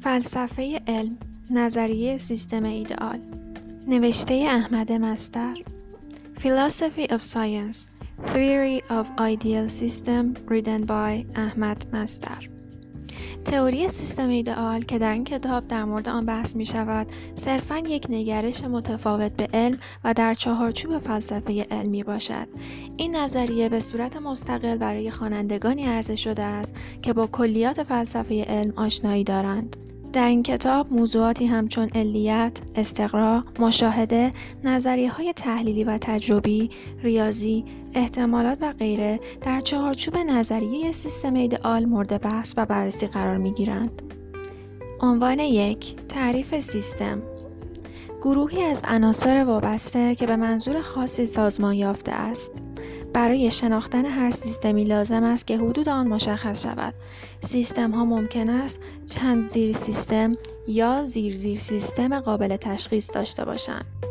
فلسفه علم نظریه سیستم ایدئال نوشته احمد مستر. Philosophy of Science Theory of Ideal System written by احمد مستر. تئوری سیستم ایدئال که در این کتاب در مورد آن بحث می شود صرفا یک نگرش متفاوت به علم و در چهارچوب فلسفه علمی باشد. این نظریه به صورت مستقل برای خوانندگانی عرضه شده است که با کلیات فلسفه علم آشنایی دارند. در این کتاب موضوعاتی همچون علیت، استقرا، مشاهده، نظریه های تحلیلی و تجربی، ریاضی، احتمالات و غیره در چهارچوب نظریه سیستم ایدئال مورد بحث و بررسی قرار می گیرند. عنوان یک تعریف سیستم گروهی از عناصر وابسته که به منظور خاصی سازمان یافته است برای شناختن هر سیستمی لازم است که حدود آن مشخص شود. سیستم ها ممکن است چند زیر سیستم یا زیر زیر سیستم قابل تشخیص داشته باشند.